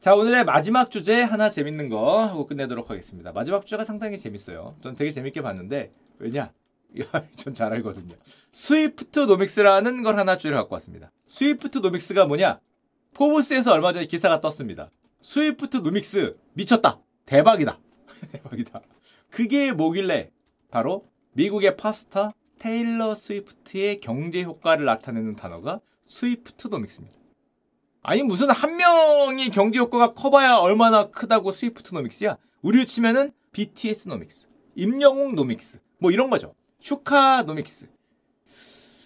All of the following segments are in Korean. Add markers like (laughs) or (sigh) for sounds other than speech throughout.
자 오늘의 마지막 주제 하나 재밌는 거 하고 끝내도록 하겠습니다. 마지막 주제가 상당히 재밌어요. 전 되게 재밌게 봤는데 왜냐? (laughs) 전 잘 알거든요. Swiftnomics라는 걸 하나 주제를 갖고 왔습니다. Swiftnomics가 뭐냐? 포브스에서 얼마 전에 기사가 떴습니다. Swiftnomics 미쳤다. 대박이다. (laughs) 대박이다. 그게 뭐길래 바로 미국의 팝스타 테일러 스위프트의 경제 효과를 나타내는 단어가 Swiftnomics입니다. 아니 무슨 한 명이 경제 효과가 커봐야 얼마나 크다고 Swiftnomics야? 우리로 치면은 BTS nomics, 임영웅 nomics 뭐 이런 거죠. 슈카 nomics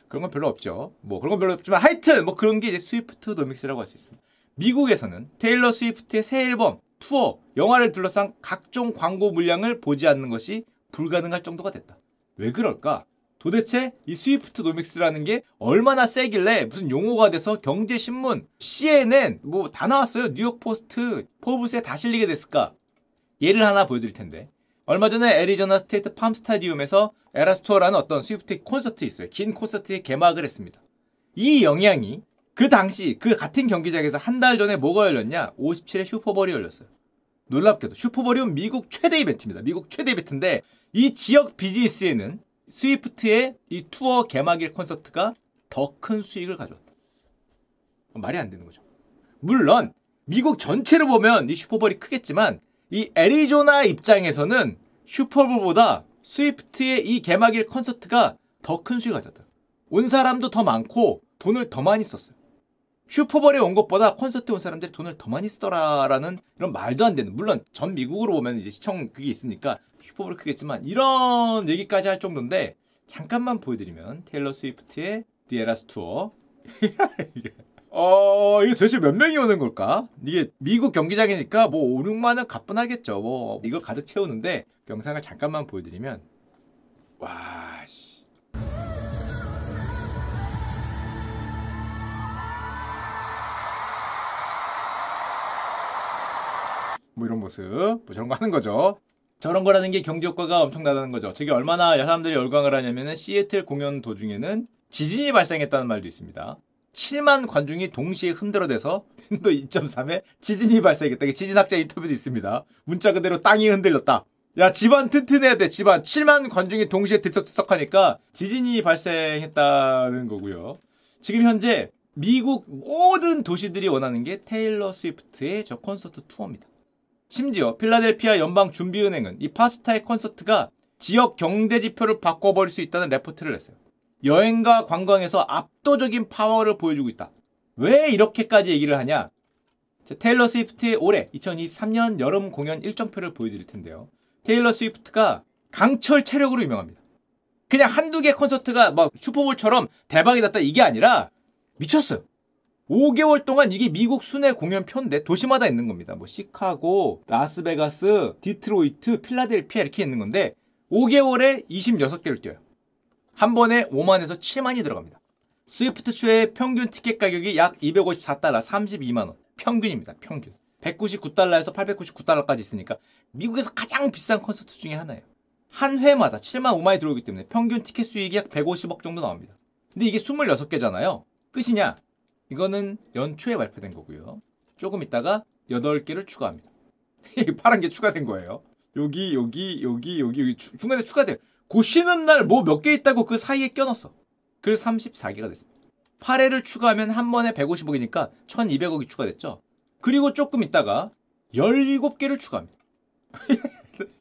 그런 건 별로 없죠. 뭐 그런 건 별로 없지만 하여튼 뭐 그런 게 이제 Swiftnomics라고 할 수 있습니다. 미국에서는 테일러 스위프트의 새 앨범, 투어, 영화를 둘러싼 각종 광고 물량을 보지 않는 것이 불가능할 정도가 됐다. 왜 그럴까? 도대체 이 Swiftnomics라는 게 얼마나 세길래 무슨 용어가 돼서 경제신문, CNN 뭐 다 나왔어요. 뉴욕 포스트, 포브스에 다 실리게 됐을까? 예를 하나 보여드릴 텐데 얼마 전에 애리조나 스테이트 팜 스타디움에서 Eras Tour라는 어떤 스위프트 콘서트 있어요. 긴 콘서트에 개막을 했습니다. 이 영향이 그 당시 그 같은 경기장에서 한 달 전에 뭐가 열렸냐? 57회 슈퍼볼이 열렸어요. 놀랍게도 슈퍼볼이 미국 최대 이벤트입니다. 미국 최대 이벤트인데 이 지역 비즈니스에는 스위프트의 이 투어 개막일 콘서트가 더 큰 수익을 가져왔다. 말이 안 되는 거죠. 물론 미국 전체로 보면 이 슈퍼볼이 크겠지만 이 애리조나 입장에서는 슈퍼볼보다 스위프트의 이 개막일 콘서트가 더 큰 수익을 가졌다. 온 사람도 더 많고 돈을 더 많이 썼어요. 슈퍼볼에 온 것보다 콘서트에 온 사람들이 돈을 더 많이 쓰더라라는 이런 말도 안 되는 물론 전 미국으로 보면 이제 시청 그게 있으니까 슈퍼볼이 크겠지만 이런 얘기까지 할 정도인데 잠깐만 보여드리면 테일러 스위프트의 The Eras Tour (laughs) 어 이게 도대체 몇 명이 오는 걸까? 이게 미국 경기장이니까 뭐 5, 6만은 가뿐하겠죠. 뭐 이걸 가득 채우는데 영상을 잠깐만 보여드리면 와 씨. 뭐 이런 모습 뭐 저런 거 하는 거죠. 저런 거라는 게 경제 효과가 엄청나다는 거죠. 저게 얼마나 사람들이 열광을 하냐면은 시애틀 공연 도중에는 지진이 발생했다는 말도 있습니다. 7만 관중이 동시에 흔들어대서 (laughs) 또 2.3에 지진이 발생했다. 지진학자 인터뷰도 있습니다. 문자 그대로 땅이 흔들렸다. 야 집안 튼튼해야 돼 집안 7만 관중이 동시에 들썩들썩하니까 지진이 발생했다는 거고요. 지금 현재 미국 모든 도시들이 원하는 게 테일러 스위프트의 저 콘서트 투어입니다. 심지어 필라델피아 연방준비은행은 이 팝스타의 콘서트가 지역 경제 지표를 바꿔버릴 수 있다는 레포트를 냈어요. 여행과 관광에서 압도적인 파워를 보여주고 있다. 왜 이렇게까지 얘기를 하냐? 테일러 스위프트의 올해 2023년 여름 공연 일정표를 보여드릴 텐데요. 테일러 스위프트가 강철 체력으로 유명합니다. 그냥 한두 개 콘서트가 막 슈퍼볼처럼 대박이 났다 이게 아니라 미쳤어요. 5개월 동안 이게 미국 순회 공연표인데 도시마다 있는 겁니다. 뭐 시카고, 라스베가스, 디트로이트, 필라델피아 이렇게 있는 건데 5개월에 26개를 뛰어요. 한 번에 5만에서 7만이 들어갑니다. 스위프트 쇼의 평균 티켓 가격이 약 254달러, 32만 원. 평균입니다. 평균. 199달러에서 899달러까지 있으니까 미국에서 가장 비싼 콘서트 중에 하나예요. 한 회마다 7만 5만이 들어오기 때문에 평균 티켓 수익이 약 150억 정도 나옵니다. 근데 이게 26개잖아요. 끝이냐? 이거는 연초에 발표된 거고요. 조금 있다가 8개를 추가합니다. (laughs) 파란 게 추가된 거예요. 여기, 여기, 여기, 여기, 여기 중간에 추가돼요. 고 쉬는 날 뭐 몇 개 있다고 그 사이에 껴넣었어. 그래서 34개가 됐습니다. 8회를 추가하면 한 번에 150억이니까 1200억이 추가됐죠. 그리고 조금 있다가 17개를 추가합니다. (laughs)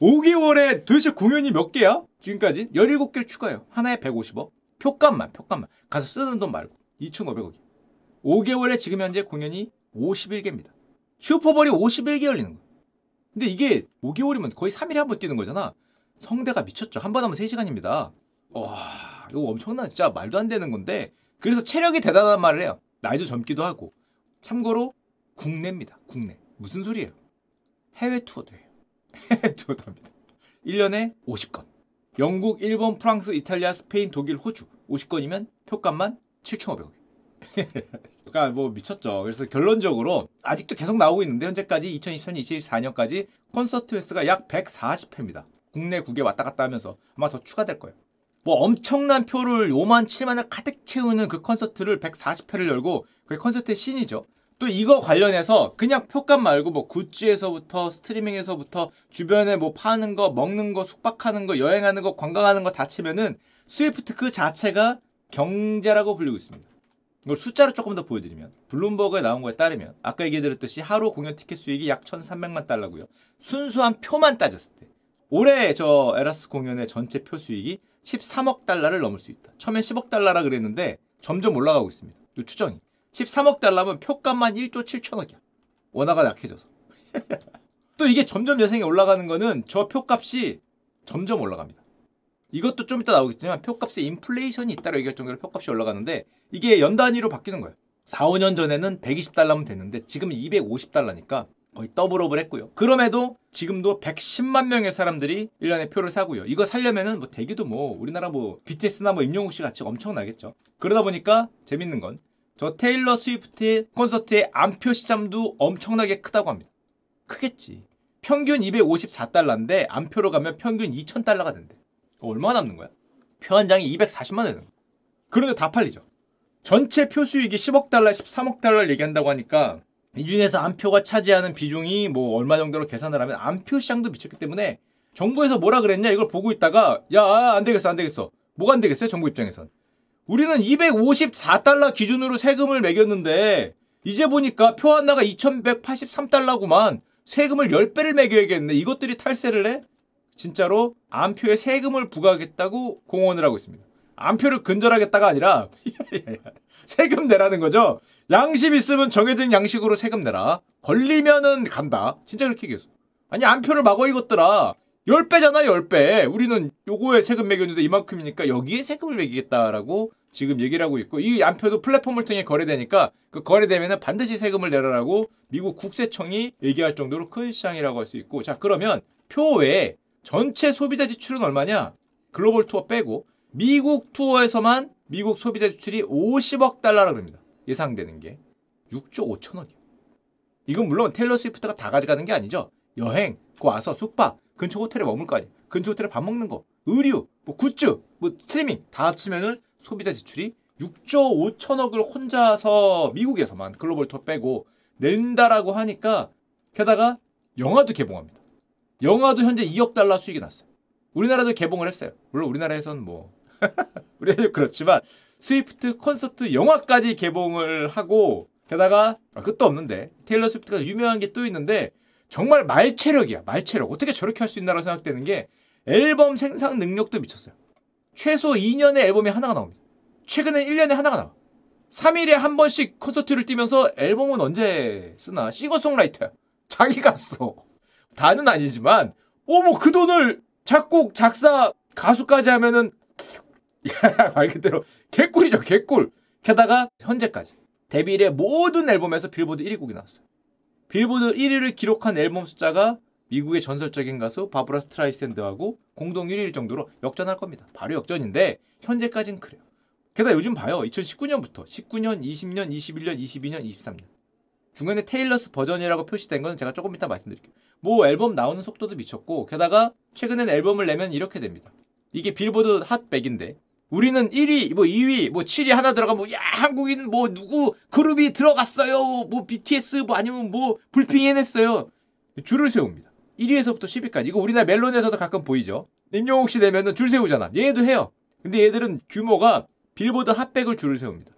5개월에 도대체 공연이 몇 개야? 지금까지 17개를 추가해요. 하나에 150억. 표값만, 표값만. 가서 쓰는 돈 말고. 2,500억이. 5개월에 지금 현재 공연이 51개입니다. 슈퍼볼이 51개 열리는 거야. 근데 이게 5개월이면 거의 3일에 한 번 뛰는 거잖아. 성대가 미쳤죠. 한 번 하면 3시간입니다. 와, 이거 엄청나 진짜 말도 안 되는 건데. 그래서 체력이 대단한 말을 해요. 나이도 젊기도 하고. 참고로 국내입니다. 국내. 무슨 소리예요? 해외 투어도 해요. (laughs) 해외 투어도 합니다. 1년에 50건. 영국, 일본, 프랑스, 이탈리아, 스페인, 독일, 호주. 50건이면 표값만 7,500원. (laughs) 그러니까 뭐 미쳤죠. 그래서 결론적으로 아직도 계속 나오고 있는데 현재까지 2023년, 24년까지 콘서트 횟수가 약 140회입니다. 국내 국에 왔다 갔다 하면서 아마 더 추가될 거예요. 뭐 엄청난 표를 5만 7만을 가득 채우는 그 콘서트를 140회를 열고 그게 콘서트의 신이죠. 또 이거 관련해서 그냥 표값 말고 뭐 굿즈에서부터 스트리밍에서부터 주변에 뭐 파는 거, 먹는 거, 숙박하는 거, 여행하는 거, 관광하는 거 다 치면은 스위프트 그 자체가 경제라고 불리고 있습니다. 이걸 숫자로 조금 더 보여드리면 블룸버그에 나온 거에 따르면 아까 얘기드렸듯이 하루 공연 티켓 수익이 약 1,300만 달러고요. 순수한 표만 따졌을 때 올해 저 Eras 공연의 전체 표 수익이 13억 달러를 넘을 수 있다. 처음엔 10억 달러라 그랬는데 점점 올라가고 있습니다. 이 추정이. 13억 달러면 표값만 1조 7천억이야. 원화가 약해져서. (laughs) 또 이게 점점 예상이 올라가는 거는 저 표값이 점점 올라갑니다. 이것도 좀 이따 나오겠지만 표값에 인플레이션이 있다고 얘기할 정도로 표값이 올라가는데 이게 연 단위로 바뀌는 거예요. 4, 5년 전에는 120달러면 됐는데 지금 250달러니까 거의 더블업을 했고요. 그럼에도 지금도 110만 명의 사람들이 1년에 표를 사고요. 이거 살려면은 뭐 대기도 뭐 우리나라 뭐 BTS나 뭐 임영웅 씨 같이 엄청나겠죠. 그러다 보니까 재밌는 건 저 테일러 스위프트의 콘서트의 안표 시장도 엄청나게 크다고 합니다. 크겠지. 평균 254달러인데 안표로 가면 평균 2000달러가 된대. 얼마 남는 거야? 표 한 장이 240만 원 되는 거야. 그런데 다 팔리죠. 전체 표 수익이 10억 달러, 13억 달러를 얘기한다고 하니까 이 중에서 안표가 차지하는 비중이 뭐 얼마 정도로 계산을 하면 안표 시장도 미쳤기 때문에 정부에서 뭐라 그랬냐 이걸 보고 있다가 야 안 되겠어 안 되겠어 뭐가 안 되겠어요 정부 입장에선 우리는 254달러 기준으로 세금을 매겼는데 이제 보니까 표 하나가 2183달러구만 세금을 10배를 매겨야겠네 이것들이 탈세를 해? 진짜로 안표에 세금을 부과하겠다고 공언을 하고 있습니다 안표를 근절하겠다가 아니라 (laughs) 세금 내라는 거죠 양심 있으면 정해진 양식으로 세금 내라. 걸리면은 간다. 진짜 그렇게 얘기했어. 아니 안표를 막어 이것들아. 10배잖아 10배. 우리는 요거에 세금 매겼는데 이만큼이니까 여기에 세금을 매기겠다라고 지금 얘기를 하고 있고 이 안표도 플랫폼을 통해 거래되니까 그 거래되면은 반드시 세금을 내라라고 미국 국세청이 얘기할 정도로 큰 시장이라고 할 수 있고 자 그러면 표 외에 전체 소비자 지출은 얼마냐? 글로벌 투어 빼고 미국 투어에서만 미국 소비자 지출이 50억 달러라고 합니다. 예상되는 게 6조 5천억이요. 이건 물론 테일러 스위프트가 다 가져가는 게 아니죠. 여행, 그 와서 숙박, 근처 호텔에 머물 거 아니에요. 근처 호텔에 밥 먹는 거, 의류, 뭐 굿즈, 뭐 스트리밍 다 합치면은 소비자 지출이 6조 5천억을 혼자서 미국에서만 글로벌 투어 빼고 낸다라고 하니까 게다가 영화도 개봉합니다. 영화도 현재 2억 달러 수익이 났어요. 우리나라도 개봉을 했어요. 물론 우리나라에선 뭐 (laughs) 우리나라 그렇지만 스위프트 콘서트 영화까지 개봉을 하고 게다가 아, 끝도 없는데 테일러 스위프트가 유명한 게 또 있는데 정말 말체력이야 말체력. 어떻게 저렇게 할 수 있나라고 생각되는 게 앨범 생산 능력도 미쳤어요. 최소 2년에 앨범이 하나가 나옵니다. 최근에 1년에 하나가 나와. 3일에 한 번씩 콘서트를 뛰면서 앨범은 언제 쓰나? 싱어송라이터야. 자기가 써 다는 아니지만 어머 그 돈을 작곡 작사 가수까지 하면은 (laughs) 말 그대로 개꿀이죠 개꿀. 게다가 현재까지. 데뷔 이래 모든 앨범에서 빌보드 1위 곡이 나왔어요. 빌보드 1위를 기록한 앨범 숫자가 미국의 전설적인 가수 바브라 스트라이샌드하고 공동 1위 정도로 역전할 겁니다. 바로 역전인데 현재까지는 그래요. 게다가 요즘 봐요. 2019년부터 19년 20년 21년 22년 23년 중간에 테일러스 버전이라고 표시된 건 제가 조금 이따 말씀드릴게요 뭐 앨범 나오는 속도도 미쳤고 게다가 최근엔 앨범을 내면 이렇게 됩니다 이게 빌보드 핫 100인데 우리는 1위, 뭐 2위, 뭐 7위 하나 들어가면 야 한국인 뭐 누구 그룹이 들어갔어요. 뭐 BTS 뭐 아니면 뭐 불핑 해냈어요. 줄을 세웁니다. 1위에서부터 10위까지. 이거 우리나라 멜론에서도 가끔 보이죠. 임영웅 씨 되면은 줄 세우잖아. 얘도 해요. 근데 얘들은 규모가 빌보드 핫백을 줄을 세웁니다.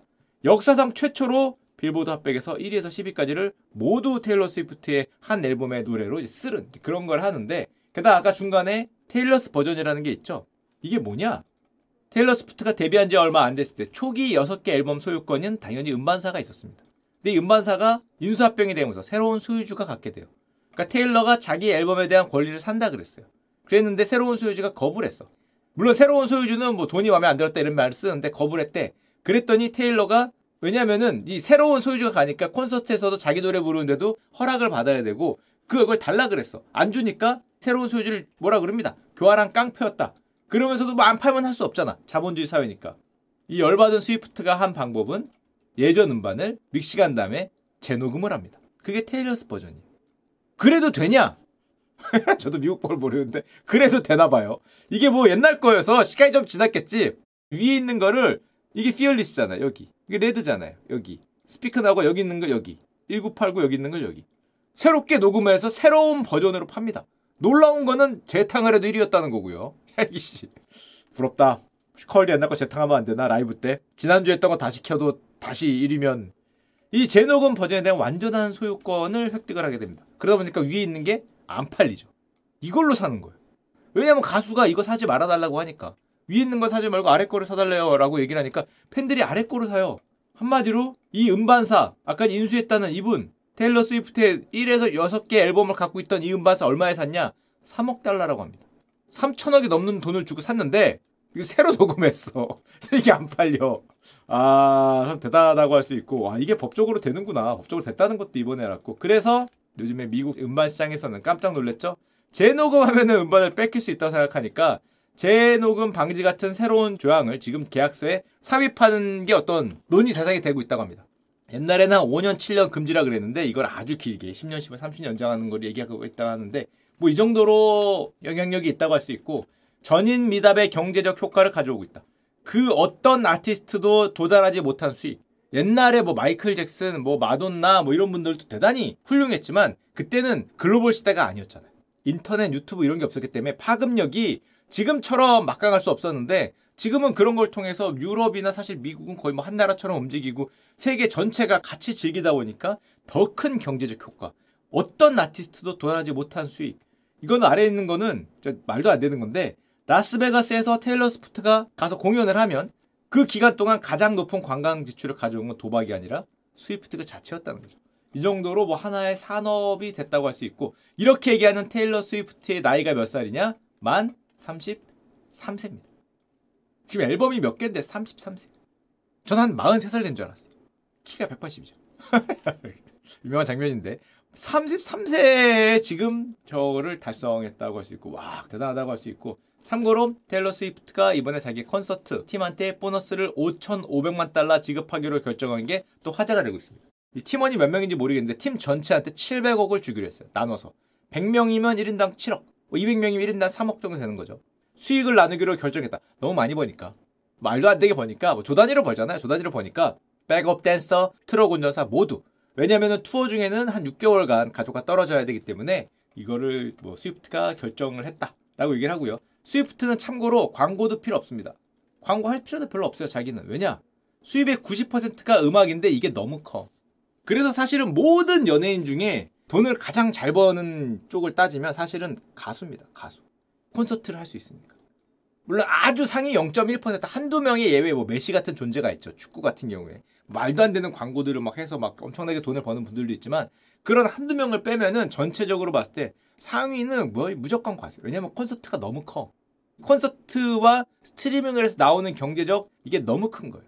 역사상 최초로 빌보드 핫백에서 1위에서 10위까지를 모두 테일러 스위프트의 한 앨범의 노래로 쓰는 그런 걸 하는데 게다가 아까 중간에 Taylor's Version이라는 게 있죠. 이게 뭐냐? 테일러 스위프트가 데뷔한 지 얼마 안 됐을 때 초기 6개 앨범 소유권은 당연히 음반사가 있었습니다. 근데 이 음반사가 인수합병이 되면서 새로운 소유주가 갖게 돼요. 그러니까 테일러가 자기 앨범에 대한 권리를 산다 그랬어요. 그랬는데 새로운 소유주가 거부를 했어. 물론 새로운 소유주는 뭐 돈이 마음에 안 들었다 이런 말을 쓰는데 거부를 했대. 그랬더니 테일러가 왜냐면은 이 새로운 소유주가 가니까 콘서트에서도 자기 노래 부르는데도 허락을 받아야 되고 그걸 달라 그랬어. 안 주니까 새로운 소유주를 뭐라 그럽니다. 교활한 깡패였다. 그러면서도 뭐 안 팔면 할 수 없잖아. 자본주의 사회니까. 이 열받은 스위프트가 한 방법은 예전 음반을 믹시간 다음에 재녹음을 합니다. 그게 테일러스 버전이에요. 그래도 되냐? (laughs) 저도 미국 걸 모르는데 그래도 되나 봐요. 이게 뭐 옛날 거여서 시간이 좀 지났겠지. 위에 있는 거를 이게 피얼리스잖아 여기. 이게 레드잖아요. 여기. 스피커 나고 여기 있는 거 여기. 1989 여기 있는 걸 여기. 새롭게 녹음해서 새로운 버전으로 팝니다. 놀라운 거는 재탕을 해도 1위였다는 거고요. (laughs) 이씨 부럽다. 슈컬리 옛날 거 재탕하면 안 되나 라이브 때 지난주에 했던 거 다시 켜도 다시 1위면 이 재녹음 버전에 대한 완전한 소유권을 획득을 하게 됩니다. 그러다 보니까 위에 있는 게 안 팔리죠. 이걸로 사는 거예요. 왜냐면 가수가 이거 사지 말아달라고 하니까 위에 있는 거 사지 말고 아래 거를 사달래요 라고 얘기를 하니까 팬들이 아래 거를 사요. 한마디로 이 음반사 아까 인수했다는 이분 테일러 스위프트의 1에서 6개 앨범을 갖고 있던 이 음반사 얼마에 샀냐? 3억 달러라고 합니다. 3천억이 넘는 돈을 주고 샀는데 이거 새로 (laughs) 녹음했어. (laughs) 이게 안 팔려. 아, 참 대단하다고 할 수 있고, 아, 이게 법적으로 되는구나. 법적으로 됐다는 것도 이번에 알았고. 그래서 요즘에 미국 음반 시장에서는 깜짝 놀랐죠? 재녹음하면은 음반을 뺏길 수 있다고 생각하니까 재녹음 방지 같은 새로운 조항을 지금 계약서에 삽입하는 게 어떤 논의 대상이 되고 있다고 합니다. 옛날에는 5년, 7년 금지라 그랬는데 이걸 아주 길게 10년, 10년, 30년 연장하는 걸 얘기하고 있다고 하는데 뭐 이 정도로 영향력이 있다고 할 수 있고 전인 미답의 경제적 효과를 가져오고 있다. 그 어떤 아티스트도 도달하지 못한 수익. 옛날에 뭐 마이클 잭슨, 뭐 마돈나 뭐 이런 분들도 대단히 훌륭했지만 그때는 글로벌 시대가 아니었잖아요. 인터넷, 유튜브 이런 게 없었기 때문에 파급력이 지금처럼 막강할 수 없었는데 지금은 그런 걸 통해서 유럽이나 사실 미국은 거의 뭐 한 나라처럼 움직이고 세계 전체가 같이 즐기다 보니까 더 큰 경제적 효과. 어떤 아티스트도 도달하지 못한 수익. 이건 아래에 있는 거는 말도 안 되는 건데 라스베가스에서 테일러 스위프트가 가서 공연을 하면 그 기간 동안 가장 높은 관광 지출을 가져온 건 도박이 아니라 스위프트 그 자체였다는 거죠. 이 정도로 뭐 하나의 산업이 됐다고 할 수 있고 이렇게 얘기하는 테일러 스위프트의 나이가 몇 살이냐? 만 33세입니다. 지금 앨범이 몇 개인데 33세. 전 한 43살 된 줄 알았어요. 키가 180이죠. (laughs) 유명한 장면인데 33세에 지금 저를 달성했다고 할 수 있고 와 대단하다고 할 수 있고 참고로 테일러 스위프트가 이번에 자기 콘서트 팀한테 보너스를 5,500만 달러 지급하기로 결정한 게 또 화제가 되고 있습니다. 이 팀원이 몇 명인지 모르겠는데 팀 전체한테 700억을 주기로 했어요. 나눠서. 100명이면 1인당 7억, 200명이면 뭐 1인당 3억 정도 되는 거죠. 수익을 나누기로 결정했다. 너무 많이 버니까. 말도 안 되게 버니까 뭐 조단위로 벌잖아요. 조단위로 버니까 백업 댄서, 트럭 운전사 모두. 왜냐면은 투어 중에는 한 6개월간 가족과 떨어져야 되기 때문에 이거를 뭐 스위프트가 결정을 했다라고 얘기를 하고요. 스위프트는 참고로 광고도 필요 없습니다. 광고할 필요도 별로 없어요. 자기는 왜냐? 수입의 90%가 음악인데 이게 너무 커. 그래서 사실은 모든 연예인 중에 돈을 가장 잘 버는 쪽을 따지면 사실은 가수입니다. 가수. 콘서트를 할 수 있으니까. 물론 아주 상위 0.1% 한두 명의 예외 뭐 메시 같은 존재가 있죠. 축구 같은 경우에. 말도 안 되는 광고들을 막 해서 막 엄청나게 돈을 버는 분들도 있지만 그런 한두 명을 빼면은 전체적으로 봤을 때 상위는 뭐 무조건 가수. 왜냐면 콘서트가 너무 커. 콘서트와 스트리밍을 해서 나오는 경제적 이게 너무 큰 거예요.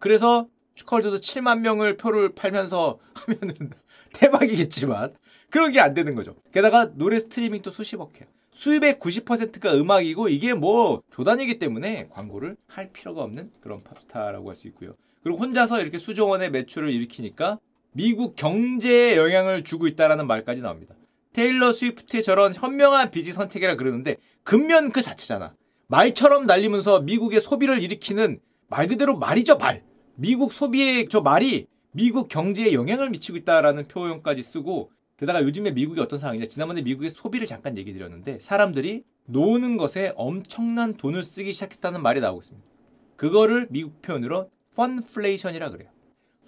그래서 슈카월드도 7만 명을 표를 팔면서 하면은 (laughs) 대박이겠지만 그런 게 안 되는 거죠. 게다가 노래 스트리밍도 수십억 해요. 수입의 90%가 음악이고 이게 뭐 조단이기 때문에 광고를 할 필요가 없는 그런 팝스타라고 할 수 있고요. 그리고 혼자서 이렇게 수조원의 매출을 일으키니까 미국 경제에 영향을 주고 있다라는 말까지 나옵니다. 테일러 스위프트의 저런 현명한 비지 선택이라 그러는데 근면 그 자체잖아. 말처럼 날리면서 미국의 소비를 일으키는 말 그대로 말이죠 말. 미국 소비의 저 말이 미국 경제에 영향을 미치고 있다라는 표현까지 쓰고 게다가 요즘에 미국이 어떤 상황이냐 지난번에 미국의 소비를 잠깐 얘기 드렸는데 사람들이 노는 것에 엄청난 돈을 쓰기 시작했다는 말이 나오고 있습니다. 그거를 미국 표현으로 펀플레이션이라 그래요.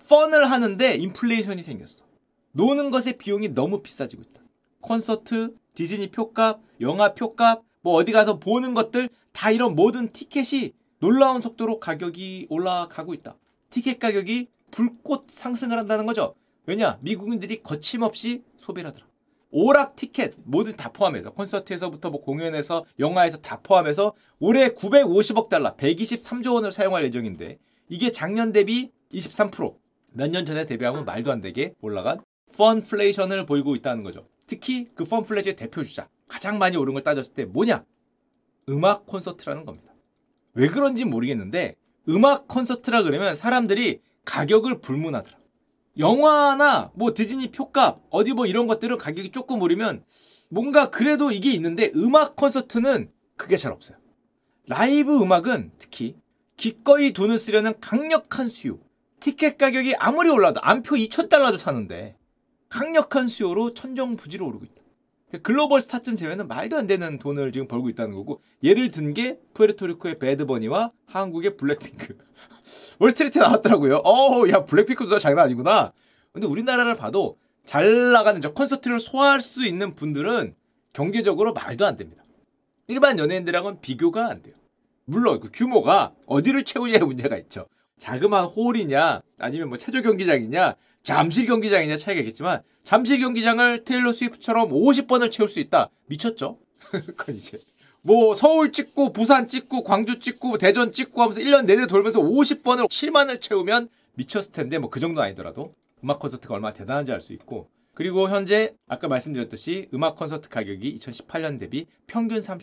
펀을 하는데 인플레이션이 생겼어. 노는 것의 비용이 너무 비싸지고 있다. 콘서트, 디즈니 표값, 영화 표값, 뭐 어디 가서 보는 것들 다 이런 모든 티켓이 놀라운 속도로 가격이 올라가고 있다. 티켓 가격이 불꽃 상승을 한다는 거죠. 왜냐? 미국인들이 거침없이 소비를 하더라. 오락 티켓 모두 다 포함해서 콘서트에서부터 뭐 공연에서 영화에서 다 포함해서 올해 950억 달러 123조 원을 사용할 예정인데 이게 작년 대비 23%몇 년 전에 대비하면 말도 안 되게 올라간 펀플레이션을 보이고 있다는 거죠. 특히 그 펀플레이션의 대표 주자 가장 많이 오른 걸 따졌을 때 뭐냐? 음악 콘서트라는 겁니다. 왜 그런지 모르겠는데 음악 콘서트라 그러면 사람들이 가격을 불문하더라. 영화나 뭐 디즈니 표값 어디 뭐 이런 것들은 가격이 조금 오르면 뭔가 그래도 이게 있는데 음악 콘서트는 그게 잘 없어요. 라이브 음악은 특히 기꺼이 돈을 쓰려는 강력한 수요. 티켓 가격이 아무리 올라도 암표 2,000달러도 사는데 강력한 수요로 천정부지로 오르고 있다. 글로벌 스타쯤 되면은 말도 안 되는 돈을 지금 벌고 있다는 거고 예를 든 게 푸에르토리코의 배드버니와 한국의 블랙핑크 (laughs) 월스트리트에 나왔더라고요. 어우 야 블랙핑크도 장난 아니구나. 근데 우리나라를 봐도 잘 나가는 저 콘서트를 소화할 수 있는 분들은 경제적으로 말도 안 됩니다. 일반 연예인들하고는 비교가 안 돼요. 물론 그 규모가 어디를 채우냐의 문제가 있죠. 자그마한 홀이냐 아니면 뭐 체조 경기장이냐 잠실 경기장이냐 차이가 있겠지만 잠실 경기장을 테일러 스위프처럼 50번을 채울 수 있다. 미쳤죠? (laughs) 그건 이제 뭐 서울 찍고 부산 찍고 광주 찍고 대전 찍고 하면서 1년 내내 돌면서 50번을 7만을 채우면 미쳤을 텐데 뭐 그 정도 아니더라도 음악 콘서트가 얼마나 대단한지 알 수 있고 그리고 현재 아까 말씀드렸듯이 음악 콘서트 가격이 2018년 대비 평균 30%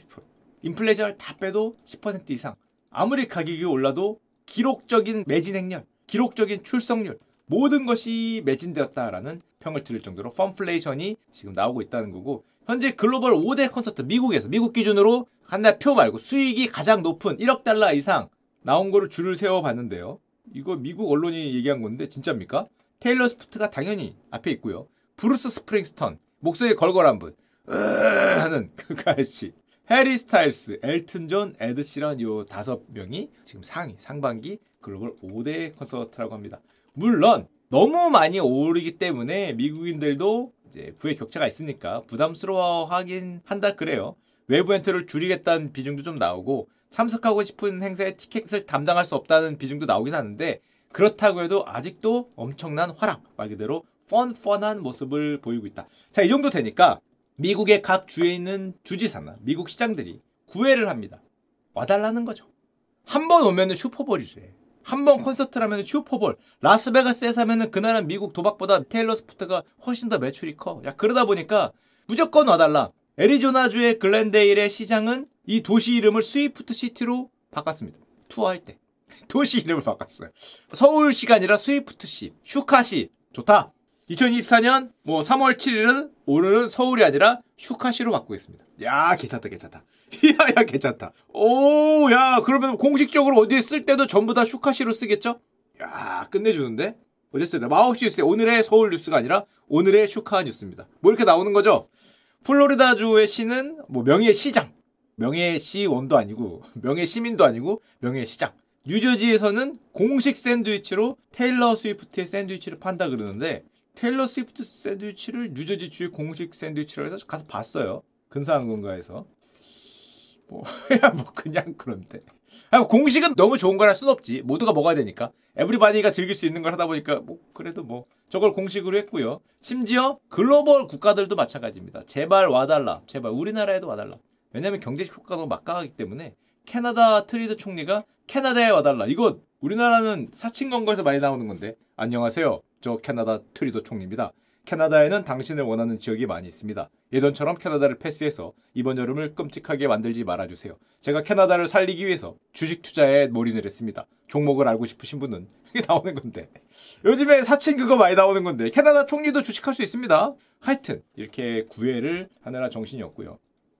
인플레이션을 다 빼도 10% 이상 아무리 가격이 올라도 기록적인 매진 행렬 기록적인 출석률 모든 것이 매진되었다라는 평을 들을 정도로 펌플레이션이 지금 나오고 있다는 거고 현재 글로벌 5대 콘서트 미국에서 미국 기준으로 한달표 말고 수익이 가장 높은 1억 달러 이상 나온 거를 줄을 세워 봤는데요. 이거 미국 언론이 얘기한 건데 진짜입니까? 테일러 스위프트가 당연히 앞에 있고요. 브루스 스프링스턴 목소리 걸걸한 분 하는 (laughs) 그 아저씨 해리 스타일스, 엘튼 존, 에드 시런 요 다섯 명이 지금 상위 상반기 글로벌 5대 콘서트라고 합니다. 물론 너무 많이 오르기 때문에 미국인들도 이제 부의 격차가 있으니까 부담스러워하긴 한다 그래요. 외부 엔터를 줄이겠다는 비중도 좀 나오고 참석하고 싶은 행사에 티켓을 감당할 수 없다는 비중도 나오긴 하는데 그렇다고 해도 아직도 엄청난 활황 말 그대로 펀펀한 모습을 보이고 있다. 자, 이 정도 되니까 미국의 각 주에 있는 주지사나 미국 시장들이 구애를 합니다. 와달라는 거죠. 한 번 오면은 슈퍼볼이래. 한 번 콘서트를 하면 슈퍼볼. 라스베가스에서 하면은 그날은 미국 도박보다 테일러 스위프트가 훨씬 더 매출이 커. 야, 그러다 보니까 무조건 와달라. 애리조나주의 글렌데일의 시장은 이 도시 이름을 스위프트 시티로 바꿨습니다. 투어할 때. (laughs) 도시 이름을 바꿨어요. 서울시가 아니라 스위프트시, 슈카시. 좋다. 2024년 뭐 3월 7일은 오늘은 서울이 아니라 슈카시로 바꾸겠습니다. 야, 괜찮다, 괜찮다. (laughs) 야, 야, 괜찮다. 오, 야, 그러면 공식적으로 어디에 쓸 때도 전부 다 슈카시로 쓰겠죠? 야, 끝내주는데? 어쨌든 마우스 뉴스 오늘의 서울 뉴스가 아니라 오늘의 슈카 뉴스입니다. 뭐 이렇게 나오는 거죠? 플로리다주의 시는 뭐 명예 시장, 명예 시원도 아니고 (laughs) 명예 시민도 아니고 명예 시장. 뉴저지에서는 공식 샌드위치로 테일러 스위프트의 샌드위치를 판다 그러는데 테일러 스위프트 샌드위치를 뉴저지 주의 공식 샌드위치라고 해서 가서 봤어요. 근사한 건가에서. 뭐, (laughs) 야, 뭐, 그냥 그런데. 아, 뭐 공식은 너무 좋은 거라 순 없지. 모두가 먹어야 되니까. everybody가 즐길 수 있는 걸 하다 보니까, 뭐, 그래도 뭐, 저걸 공식으로 했고요. 심지어 글로벌 국가들도 마찬가지입니다. 제발 와달라. 제발 우리나라에도 와달라. 왜냐면 경제적 효과도 막강하기 때문에 캐나다 트뤼도 총리가 캐나다에 와달라. 이거 우리나라는 사칭 광고에서 많이 나오는 건데. 안녕하세요. 저 캐나다 트뤼도 총리입니다. 캐나다에는 당신을 원하는 지역이 많이 있습니다. 예전처럼 캐나다를 패스해서 이번 여름을 끔찍하게 만들지 말아주세요. 제가 캐나다를 살리기 위해서 주식 투자에 올인을 했습니다. 종목을 알고 싶으신 분은 (laughs) 이게 나오는 건데 요즘에 사칭 그거 많이 나오는 건데 캐나다 총리도 주식할 수 있습니다. 하여튼 이렇게 구애를 하느라 정신이 없고요.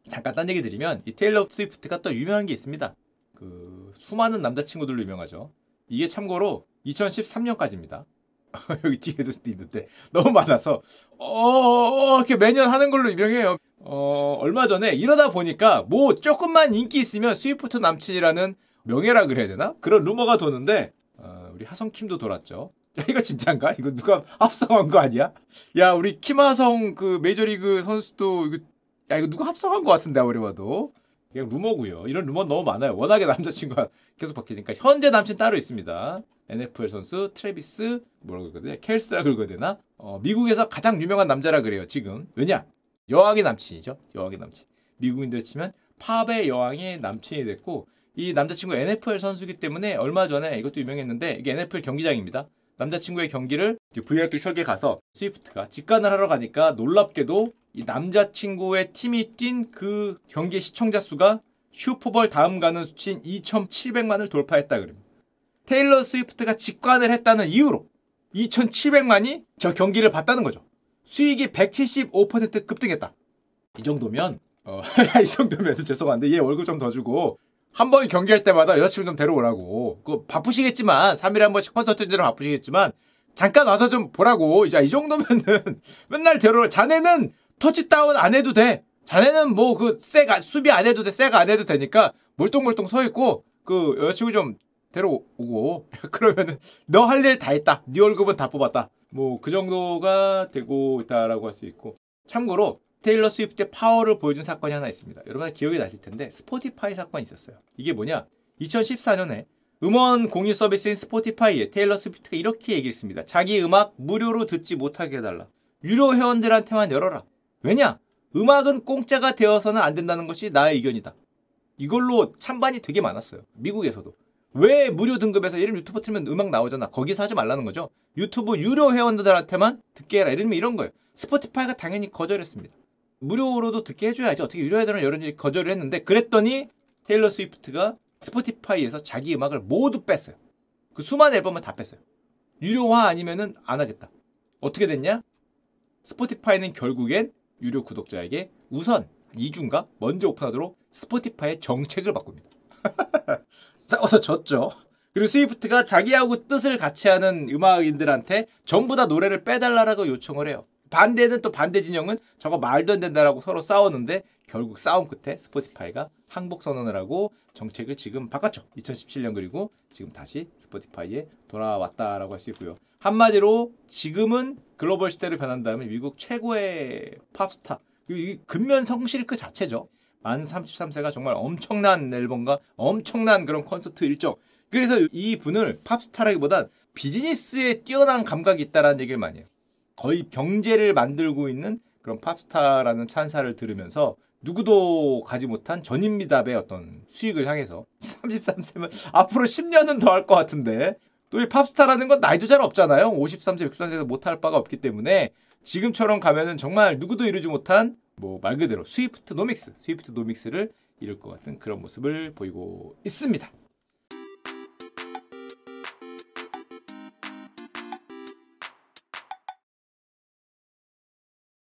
잠깐 딴 얘기 드리면 이 테일러 스위프트가 또 유명한 게 있습니다. 그 수많은 남자친구들로 유명하죠. 이게 참고로 2013년까지입니다. (laughs) 여기 뒤에도 있는데 너무 많아서 어, 어, 이렇게 매년 하는 걸로 유명해요. 어, 얼마 전에 이러다 보니까 뭐 조금만 인기 있으면 스위프트 남친이라는 명예라 그래야 되나? 그런 루머가 도는데 어, 우리 하성 킴도 돌았죠. (laughs) 야 이거 진짠가? 이거 누가 합성한 거 아니야? 야 우리 김하성 그 메이저리그 선수도 이거 야 이거 누가 합성한 거 같은데 아무리 봐도 그냥 루머고요. 이런 루머 너무 많아요. 워낙에 남자친구가 (laughs) 계속 바뀌니까 현재 남친 따로 있습니다. NFL 선수 트래비스 뭐라고 그러거든요. 켈스라 그러야 되나? 어, 미국에서 가장 유명한 남자라 그래요. 지금 왜냐? 여왕의 남친이죠. 여왕의 남친. 미국인들 치면 팝의 여왕의 남친이 됐고 이 남자친구 NFL 선수기 때문에 얼마 전에 이것도 유명했는데 이게 NFL 경기장입니다. 남자친구의 경기를 VIP 설계 가서 스위프트가 직관을 하러 가니까 놀랍게도 이 남자친구의 팀이 뛴 그 경기 시청자 수가 슈퍼볼 다음 가는 수치인 2,700만을 돌파했다 그럽니다. 테일러 스위프트가 직관을 했다는 이유로 2,700만이 저 경기를 봤다는 거죠. 수익이 175% 급등했다. 이 정도면 어, (laughs) 이 정도면 (laughs) 죄송한데 얘 월급 좀 더 주고 한 번 경기할 때마다 여자친구 좀 데려오라고. 그 바쁘시겠지만 3일에 한 번씩 콘서트 들어 바쁘시겠지만 잠깐 와서 좀 보라고. 이제 이 정도면은 (laughs) 맨날 데려올 자네는 터치다운 안 해도 돼. 자네는 뭐 그 쎄가 수비 안 해도 돼. 쎄가 안 해도 되니까 몰똥몰똥 서 있고 그 여자친구 좀 데려오고 (laughs) 그러면은 너 할 일 다 했다. 네 월급은 다 뽑았다. 뭐 그 정도가 되고 있다라고 할 수 있고 참고로 테일러 스위프트의 파워를 보여준 사건이 하나 있습니다. 여러분 기억이 나실 텐데 스포티파이 사건이 있었어요. 이게 뭐냐? 2014년에 음원 공유 서비스인 스포티파이에 테일러 스위프트가 이렇게 얘기했습니다. 자기 음악 무료로 듣지 못하게 해달라. 유료 회원들한테만 열어라. 왜냐? 음악은 공짜가 되어서는 안 된다는 것이 나의 의견이다. 이걸로 찬반이 되게 많았어요. 미국에서도. 왜 무료 등급에서 예를 유튜브 틀면 음악 나오잖아. 거기서 하지 말라는 거죠. 유튜브 유료 회원들한테만 듣게 해라. 예를 들면 이런 거예요. 스포티파이가 당연히 거절했습니다. 무료로도 듣게 해줘야지. 어떻게 유료 회원을 여러 거절을 했는데 그랬더니 테일러 스위프트가 스포티파이에서 자기 음악을 모두 뺐어요. 그 수많은 앨범을 다 뺐어요. 유료화 아니면은 안 하겠다. 어떻게 됐냐? 스포티파이는 결국엔 유료 구독자에게 우선 2주인가 먼저 오픈하도록 스포티파이의 정책을 바꿉니다. (laughs) 싸워서 졌죠. 그리고 스위프트가 자기하고 뜻을 같이 하는 음악인들한테 전부 다 노래를 빼달라고 요청을 해요. 반대는 또 반대 진영은 저거 말도 안 된다라고 서로 싸웠는데 결국 싸움 끝에 스포티파이가 항복 선언을 하고 정책을 지금 바꿨죠. 2017년 그리고 지금 다시 스포티파이에 돌아왔다라고 할 수 있고요. 한마디로 지금은 글로벌 시대로 변한 다음에 미국 최고의 팝스타 이 근면 성실 그 자체죠. 만 33세가 정말 엄청난 앨범과 엄청난 그런 콘서트 일정. 그래서 이 분을 팝스타라기보단 비즈니스에 뛰어난 감각이 있다라는 얘기를 많이 해요. 거의 병제를 만들고 있는 그런 팝스타라는 찬사를 들으면서 누구도 가지 못한 전인미답의 어떤 수익을 향해서 (laughs) 33세면 앞으로 10년은 더 할 것 같은데 또 이 팝스타라는 건 나이도 잘 없잖아요. 53세, 63세에서 못할 바가 없기 때문에 지금처럼 가면은 정말 누구도 이루지 못한 뭐 말 그대로 스위프트 노믹스, 스위프트 노믹스를 이룰 것 같은 그런 모습을 보이고 있습니다.